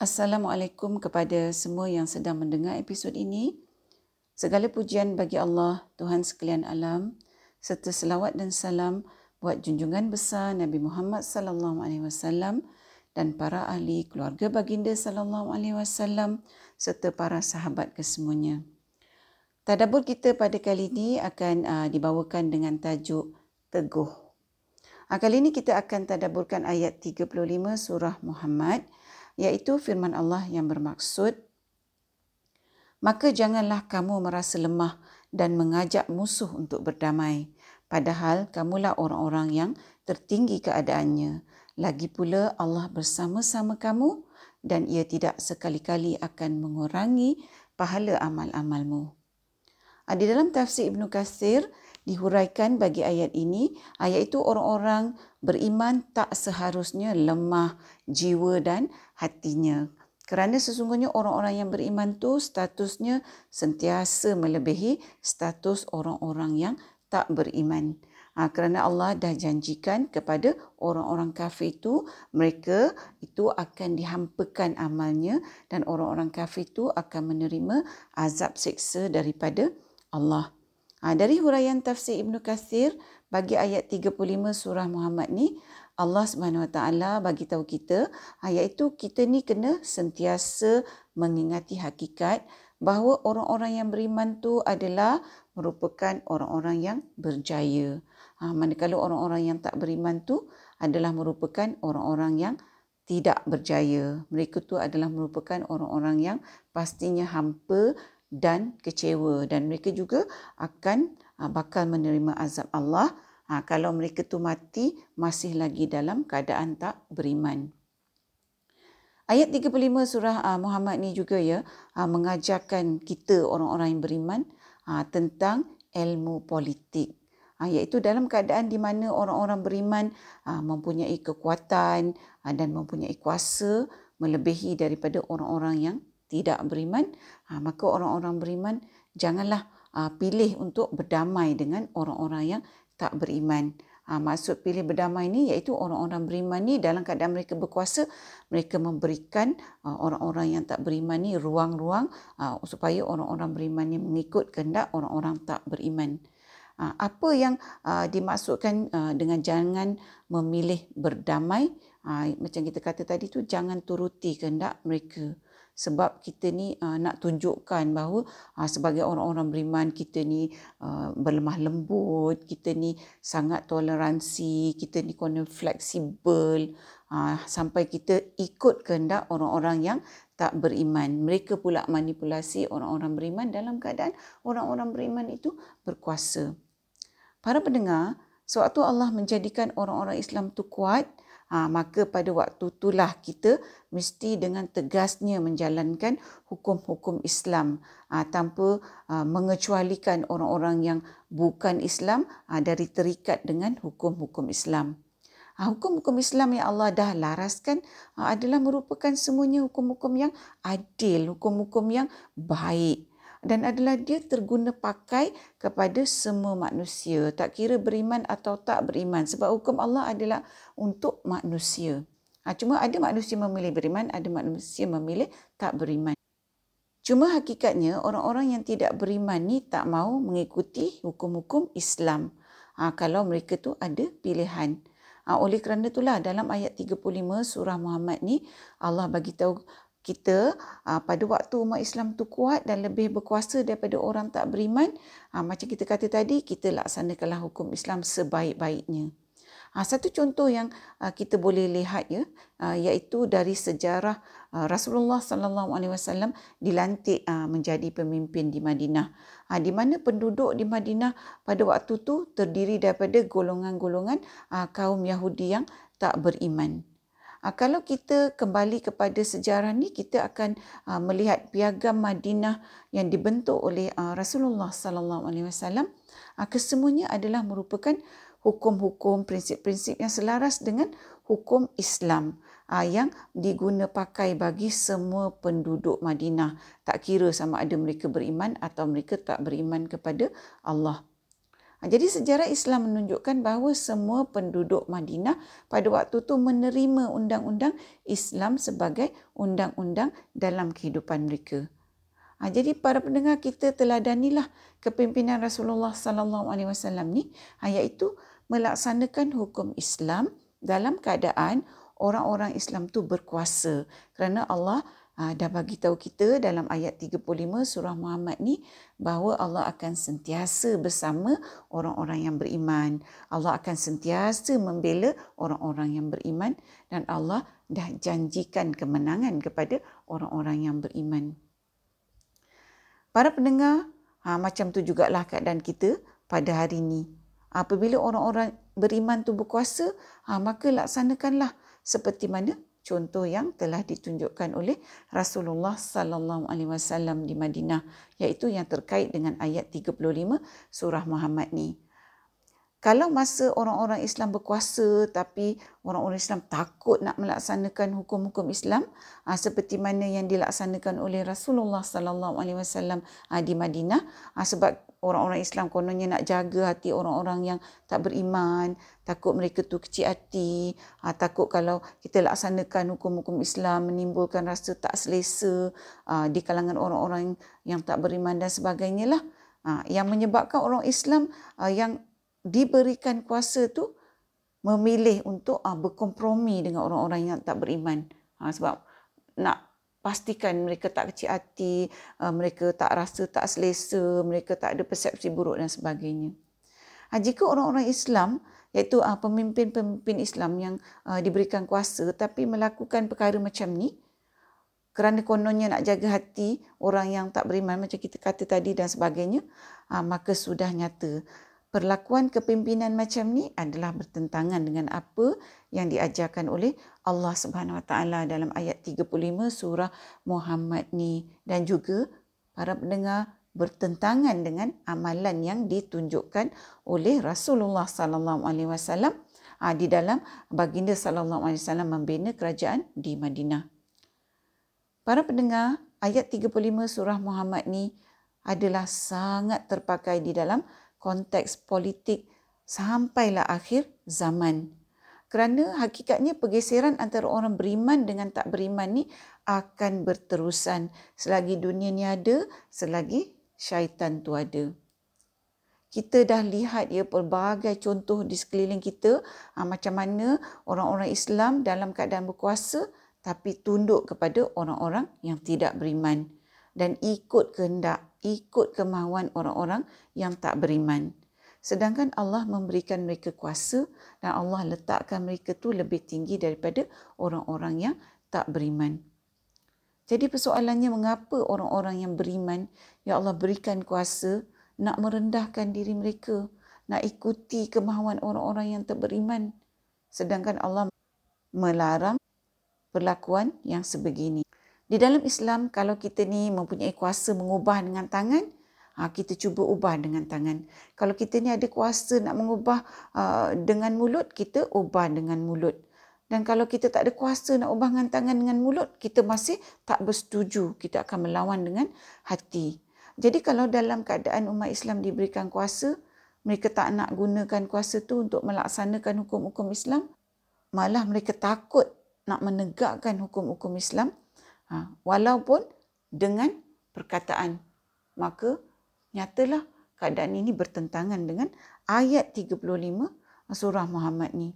Assalamualaikum kepada semua yang sedang mendengar episod ini. Segala pujian bagi Allah, Tuhan sekalian alam, serta selawat dan salam buat junjungan besar Nabi Muhammad sallallahu alaihi wasallam dan para ahli keluarga baginda sallallahu alaihi wasallam serta para sahabat kesemuanya. Tadabbur kita pada kali ini akan uh, dibawakan dengan tajuk Teguh. Uh, kali ini kita akan tadabburkan ayat 35 surah Muhammad iaitu firman Allah yang bermaksud maka janganlah kamu merasa lemah dan mengajak musuh untuk berdamai padahal kamulah orang-orang yang tertinggi keadaannya lagi pula Allah bersama-sama kamu dan ia tidak sekali-kali akan mengurangi pahala amal-amalmu. Ah, di dalam tafsir Ibnu Katsir dihuraikan bagi ayat ini, ayat itu orang-orang beriman tak seharusnya lemah jiwa dan hatinya. Kerana sesungguhnya orang-orang yang beriman tu statusnya sentiasa melebihi status orang-orang yang tak beriman. Ha, kerana Allah dah janjikan kepada orang-orang kafir itu mereka itu akan dihampakan amalnya dan orang-orang kafir itu akan menerima azab seksa daripada Allah. Ha, dari huraian tafsir Ibnu Katsir bagi ayat 35 surah Muhammad ni Allah Subhanahu Wa Taala bagi tahu kita ayat itu kita ni kena sentiasa mengingati hakikat bahawa orang-orang yang beriman tu adalah merupakan orang-orang yang berjaya. Ha, manakala orang-orang yang tak beriman tu adalah merupakan orang-orang yang tidak berjaya. Mereka tu adalah merupakan orang-orang yang pastinya hampa dan kecewa dan mereka juga akan ha, bakal menerima azab Allah Ha, kalau mereka tu mati masih lagi dalam keadaan tak beriman. Ayat 35 surah uh, Muhammad ni juga ya mengajarkan kita orang-orang yang beriman tentang ilmu politik. Iaitu dalam keadaan di mana orang-orang beriman mempunyai kekuatan dan mempunyai kuasa melebihi daripada orang-orang yang tidak beriman, uh, maka orang-orang beriman janganlah uh, pilih untuk berdamai dengan orang-orang yang tak beriman. Ha, maksud pilih berdamai ini iaitu orang-orang beriman ni dalam keadaan mereka berkuasa, mereka memberikan uh, orang-orang yang tak beriman ni ruang-ruang uh, supaya orang-orang beriman ni mengikut kehendak orang-orang tak beriman. Uh, apa yang uh, dimaksudkan uh, dengan jangan memilih berdamai, uh, macam kita kata tadi tu jangan turuti kehendak mereka sebab kita ni uh, nak tunjukkan bahawa uh, sebagai orang-orang beriman kita ni uh, berlemah lembut, kita ni sangat toleransi, kita ni kena fleksibel uh, sampai kita ikut kehendak orang-orang yang tak beriman. Mereka pula manipulasi orang-orang beriman dalam keadaan orang-orang beriman itu berkuasa. Para pendengar, sewaktu Allah menjadikan orang-orang Islam itu kuat, ha, maka pada waktu itulah kita mesti dengan tegasnya menjalankan hukum-hukum Islam ha, tanpa ha, mengecualikan orang-orang yang bukan Islam ha, dari terikat dengan hukum-hukum Islam. Ha, hukum-hukum Islam yang Allah dah laraskan ha, adalah merupakan semuanya hukum-hukum yang adil, hukum-hukum yang baik dan adalah dia terguna pakai kepada semua manusia. Tak kira beriman atau tak beriman. Sebab hukum Allah adalah untuk manusia. Ha, cuma ada manusia memilih beriman ada manusia memilih tak beriman. Cuma hakikatnya orang-orang yang tidak beriman ni tak mau mengikuti hukum-hukum Islam. Ha, kalau mereka tu ada pilihan. Ha, oleh kerana itulah dalam ayat 35 surah Muhammad ni Allah bagi tahu kita uh, pada waktu umat Islam tu kuat dan lebih berkuasa daripada orang tak beriman uh, macam kita kata tadi kita laksanakanlah hukum Islam sebaik-baiknya. Uh, satu contoh yang uh, kita boleh lihat ya uh, iaitu dari sejarah uh, Rasulullah sallallahu alaihi wasallam dilantik uh, menjadi pemimpin di Madinah. Uh, di mana penduduk di Madinah pada waktu tu terdiri daripada golongan-golongan uh, kaum Yahudi yang tak beriman Uh, kalau kita kembali kepada sejarah ni kita akan uh, melihat piagam Madinah yang dibentuk oleh uh, Rasulullah sallallahu alaihi wasallam. Kesemuanya adalah merupakan hukum-hukum prinsip-prinsip yang selaras dengan hukum Islam yang diguna pakai bagi semua penduduk Madinah. Tak kira sama ada mereka beriman atau mereka tak beriman kepada Allah jadi sejarah Islam menunjukkan bahawa semua penduduk Madinah pada waktu itu menerima undang-undang Islam sebagai undang-undang dalam kehidupan mereka. Ha, jadi para pendengar kita teladanilah kepimpinan Rasulullah sallallahu alaihi wasallam ni ha, iaitu melaksanakan hukum Islam dalam keadaan orang-orang Islam tu berkuasa kerana Allah Ha, dah bagi tahu kita dalam ayat 35 surah Muhammad ni bahawa Allah akan sentiasa bersama orang-orang yang beriman. Allah akan sentiasa membela orang-orang yang beriman dan Allah dah janjikan kemenangan kepada orang-orang yang beriman. Para pendengar, ha, macam tu jugalah keadaan kita pada hari ini. Apabila orang-orang beriman tu berkuasa, ha, maka laksanakanlah seperti mana contoh yang telah ditunjukkan oleh Rasulullah sallallahu alaihi wasallam di Madinah iaitu yang terkait dengan ayat 35 surah Muhammad ni. Kalau masa orang-orang Islam berkuasa tapi orang-orang Islam takut nak melaksanakan hukum-hukum Islam ah, seperti mana yang dilaksanakan oleh Rasulullah sallallahu alaihi wasallam ah, di Madinah ah, sebab orang-orang Islam kononnya nak jaga hati orang-orang yang tak beriman, takut mereka tu kecil hati, takut kalau kita laksanakan hukum-hukum Islam menimbulkan rasa tak selesa di kalangan orang-orang yang tak beriman dan sebagainya lah. Yang menyebabkan orang Islam yang diberikan kuasa tu memilih untuk uh, berkompromi dengan orang-orang yang tak beriman. Ha, sebab nak pastikan mereka tak kecil hati, uh, mereka tak rasa tak selesa, mereka tak ada persepsi buruk dan sebagainya. Ha, jika orang-orang Islam iaitu uh, pemimpin-pemimpin Islam yang uh, diberikan kuasa tapi melakukan perkara macam ni kerana kononnya nak jaga hati orang yang tak beriman macam kita kata tadi dan sebagainya, uh, maka sudah nyata perlakuan kepimpinan macam ni adalah bertentangan dengan apa yang diajarkan oleh Allah Subhanahu Wa Taala dalam ayat 35 surah Muhammad ni dan juga para pendengar bertentangan dengan amalan yang ditunjukkan oleh Rasulullah sallallahu alaihi wasallam ah, di dalam baginda sallallahu alaihi wasallam membina kerajaan di Madinah. Para pendengar, ayat 35 surah Muhammad ni adalah sangat terpakai di dalam konteks politik sampailah akhir zaman. Kerana hakikatnya pergeseran antara orang beriman dengan tak beriman ni akan berterusan selagi dunia ni ada, selagi syaitan tu ada. Kita dah lihat ya pelbagai contoh di sekeliling kita ha, macam mana orang-orang Islam dalam keadaan berkuasa tapi tunduk kepada orang-orang yang tidak beriman dan ikut kehendak, ikut kemahuan orang-orang yang tak beriman. Sedangkan Allah memberikan mereka kuasa dan Allah letakkan mereka tu lebih tinggi daripada orang-orang yang tak beriman. Jadi persoalannya mengapa orang-orang yang beriman, ya Allah berikan kuasa nak merendahkan diri mereka, nak ikuti kemahuan orang-orang yang tak beriman. Sedangkan Allah melarang perlakuan yang sebegini. Di dalam Islam, kalau kita ni mempunyai kuasa mengubah dengan tangan, ha, kita cuba ubah dengan tangan. Kalau kita ni ada kuasa nak mengubah uh, dengan mulut, kita ubah dengan mulut. Dan kalau kita tak ada kuasa nak ubah dengan tangan dengan mulut, kita masih tak bersetuju. Kita akan melawan dengan hati. Jadi kalau dalam keadaan umat Islam diberikan kuasa, mereka tak nak gunakan kuasa tu untuk melaksanakan hukum-hukum Islam, malah mereka takut nak menegakkan hukum-hukum Islam, Ha, walaupun dengan perkataan. Maka nyatalah keadaan ini bertentangan dengan ayat 35 surah Muhammad ni.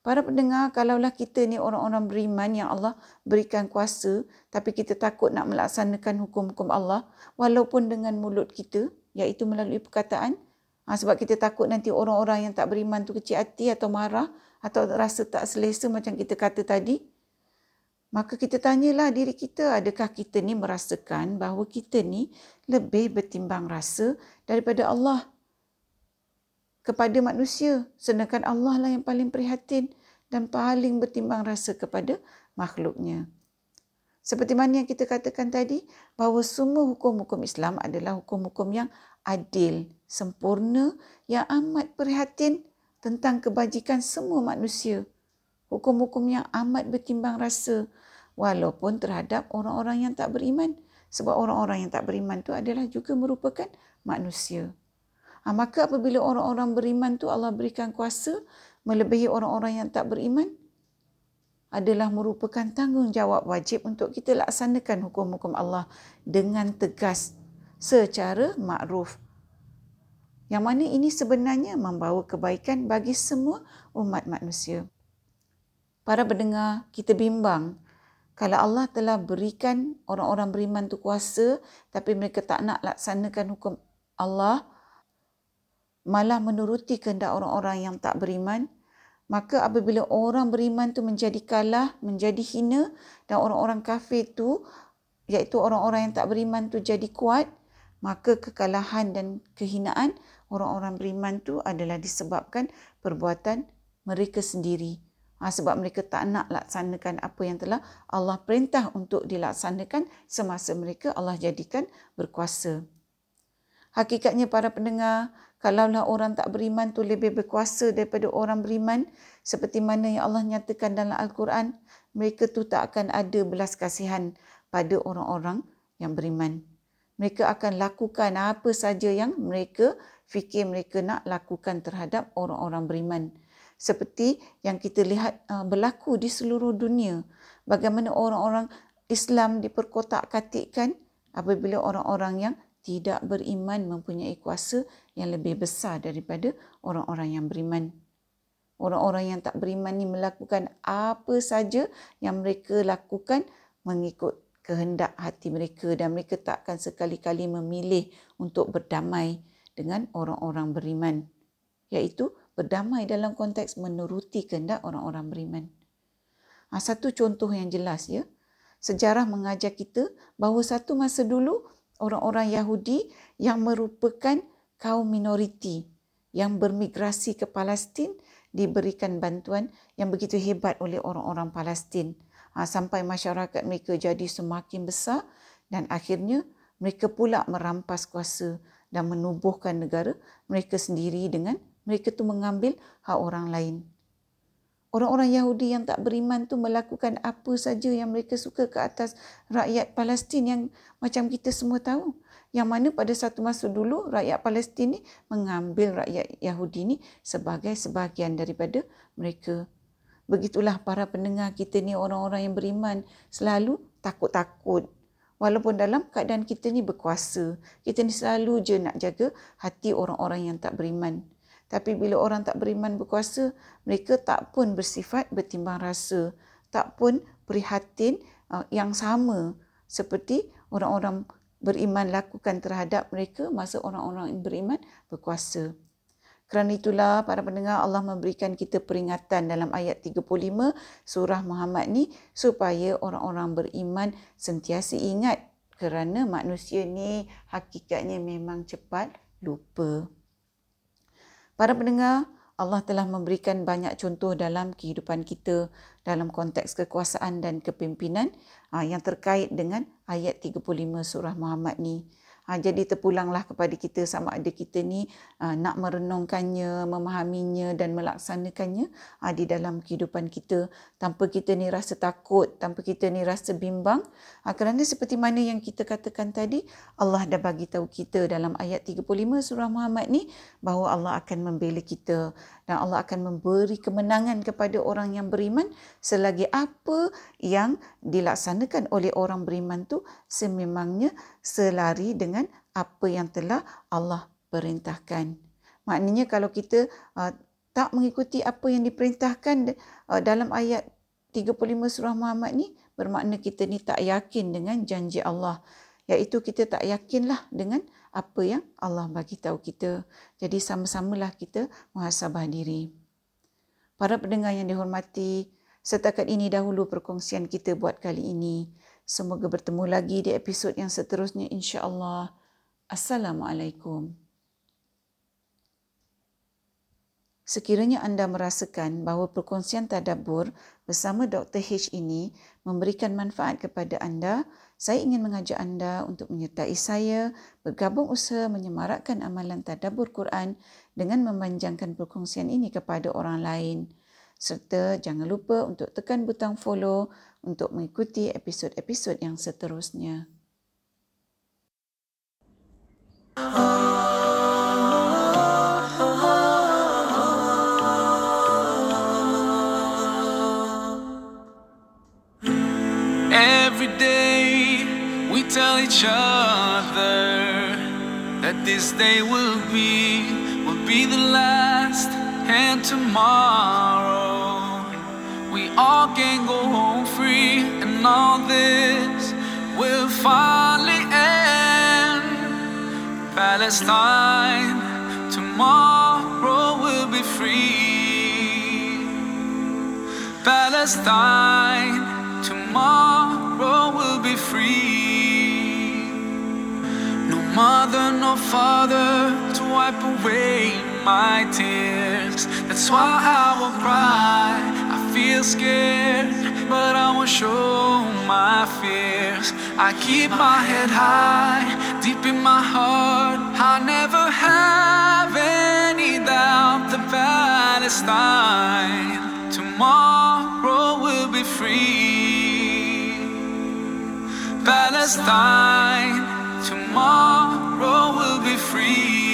Para pendengar, kalaulah kita ni orang-orang beriman yang Allah berikan kuasa, tapi kita takut nak melaksanakan hukum-hukum Allah, walaupun dengan mulut kita, iaitu melalui perkataan, ha, sebab kita takut nanti orang-orang yang tak beriman tu kecil hati atau marah, atau rasa tak selesa macam kita kata tadi, Maka kita tanyalah diri kita, adakah kita ni merasakan bahawa kita ni lebih bertimbang rasa daripada Allah kepada manusia. Sedangkan Allah lah yang paling prihatin dan paling bertimbang rasa kepada makhluknya. Seperti mana yang kita katakan tadi, bahawa semua hukum-hukum Islam adalah hukum-hukum yang adil, sempurna, yang amat prihatin tentang kebajikan semua manusia. Hukum-hukum yang amat bertimbang rasa walaupun terhadap orang-orang yang tak beriman sebab orang-orang yang tak beriman itu adalah juga merupakan manusia. Ha, maka apabila orang-orang beriman tu Allah berikan kuasa melebihi orang-orang yang tak beriman adalah merupakan tanggungjawab wajib untuk kita laksanakan hukum-hukum Allah dengan tegas secara makruf. Yang mana ini sebenarnya membawa kebaikan bagi semua umat manusia. Para pendengar, kita bimbang kalau Allah telah berikan orang-orang beriman tu kuasa tapi mereka tak nak laksanakan hukum Allah malah menuruti kehendak orang-orang yang tak beriman, maka apabila orang beriman tu menjadi kalah, menjadi hina dan orang-orang kafir tu iaitu orang-orang yang tak beriman tu jadi kuat, maka kekalahan dan kehinaan orang-orang beriman tu adalah disebabkan perbuatan mereka sendiri. Ha, sebab mereka tak nak laksanakan apa yang telah Allah perintah untuk dilaksanakan semasa mereka Allah jadikan berkuasa. Hakikatnya para pendengar, kalaulah orang tak beriman tu lebih berkuasa daripada orang beriman, seperti mana yang Allah nyatakan dalam Al-Quran, mereka tu tak akan ada belas kasihan pada orang-orang yang beriman. Mereka akan lakukan apa saja yang mereka fikir mereka nak lakukan terhadap orang-orang beriman seperti yang kita lihat uh, berlaku di seluruh dunia bagaimana orang-orang Islam diperkotak-katikkan apabila orang-orang yang tidak beriman mempunyai kuasa yang lebih besar daripada orang-orang yang beriman. Orang-orang yang tak beriman ni melakukan apa saja yang mereka lakukan mengikut kehendak hati mereka dan mereka tak akan sekali-kali memilih untuk berdamai dengan orang-orang beriman iaitu berdamai dalam konteks menuruti kehendak orang-orang beriman. Ha, satu contoh yang jelas ya. Sejarah mengajar kita bahawa satu masa dulu orang-orang Yahudi yang merupakan kaum minoriti yang bermigrasi ke Palestin diberikan bantuan yang begitu hebat oleh orang-orang Palestin ha, sampai masyarakat mereka jadi semakin besar dan akhirnya mereka pula merampas kuasa dan menubuhkan negara mereka sendiri dengan mereka tu mengambil hak orang lain. Orang-orang Yahudi yang tak beriman tu melakukan apa saja yang mereka suka ke atas rakyat Palestin yang macam kita semua tahu. Yang mana pada satu masa dulu rakyat Palestin ni mengambil rakyat Yahudi ni sebagai sebahagian daripada mereka. Begitulah para pendengar kita ni orang-orang yang beriman selalu takut-takut. Walaupun dalam keadaan kita ni berkuasa, kita ni selalu je nak jaga hati orang-orang yang tak beriman. Tapi bila orang tak beriman berkuasa, mereka tak pun bersifat bertimbang rasa, tak pun prihatin uh, yang sama seperti orang-orang beriman lakukan terhadap mereka masa orang-orang yang beriman berkuasa. Kerana itulah para pendengar Allah memberikan kita peringatan dalam ayat 35 surah Muhammad ni supaya orang-orang beriman sentiasa ingat kerana manusia ni hakikatnya memang cepat lupa. Para pendengar, Allah telah memberikan banyak contoh dalam kehidupan kita dalam konteks kekuasaan dan kepimpinan ah, yang terkait dengan ayat 35 surah Muhammad ni. Ha, jadi terpulanglah kepada kita sama ada kita ni ha, nak merenungkannya, memahaminya dan melaksanakannya ha, di dalam kehidupan kita tanpa kita ni rasa takut, tanpa kita ni rasa bimbang. Ha, kerana seperti mana yang kita katakan tadi, Allah dah bagi tahu kita dalam ayat 35 surah Muhammad ni bahawa Allah akan membela kita dan Allah akan memberi kemenangan kepada orang yang beriman selagi apa yang dilaksanakan oleh orang beriman tu sememangnya selari dengan apa yang telah Allah perintahkan. Maknanya kalau kita uh, tak mengikuti apa yang diperintahkan uh, dalam ayat 35 surah Muhammad ni bermakna kita ni tak yakin dengan janji Allah iaitu kita tak yakinlah dengan apa yang Allah bagi tahu kita. Jadi sama-samalah kita muhasabah diri. Para pendengar yang dihormati, setakat ini dahulu perkongsian kita buat kali ini. Semoga bertemu lagi di episod yang seterusnya insya-Allah. Assalamualaikum. Sekiranya anda merasakan bahawa perkongsian tadabbur bersama Dr. H ini memberikan manfaat kepada anda, saya ingin mengajak anda untuk menyertai saya bergabung usaha menyemarakkan amalan tadabbur Quran dengan memanjangkan perkongsian ini kepada orang lain serta jangan lupa untuk tekan butang follow untuk mengikuti episod-episod yang seterusnya. Every day we tell each other that this day will be will be the last and tomorrow we all can go home free, and all this will finally end. Palestine, tomorrow will be free. Palestine, tomorrow will be free. No mother, no father to wipe away my tears. That's why I will cry feel scared, but I won't show my fears. I keep my head high, deep in my heart. I never have any doubt the Palestine tomorrow will be free. Palestine tomorrow will be free.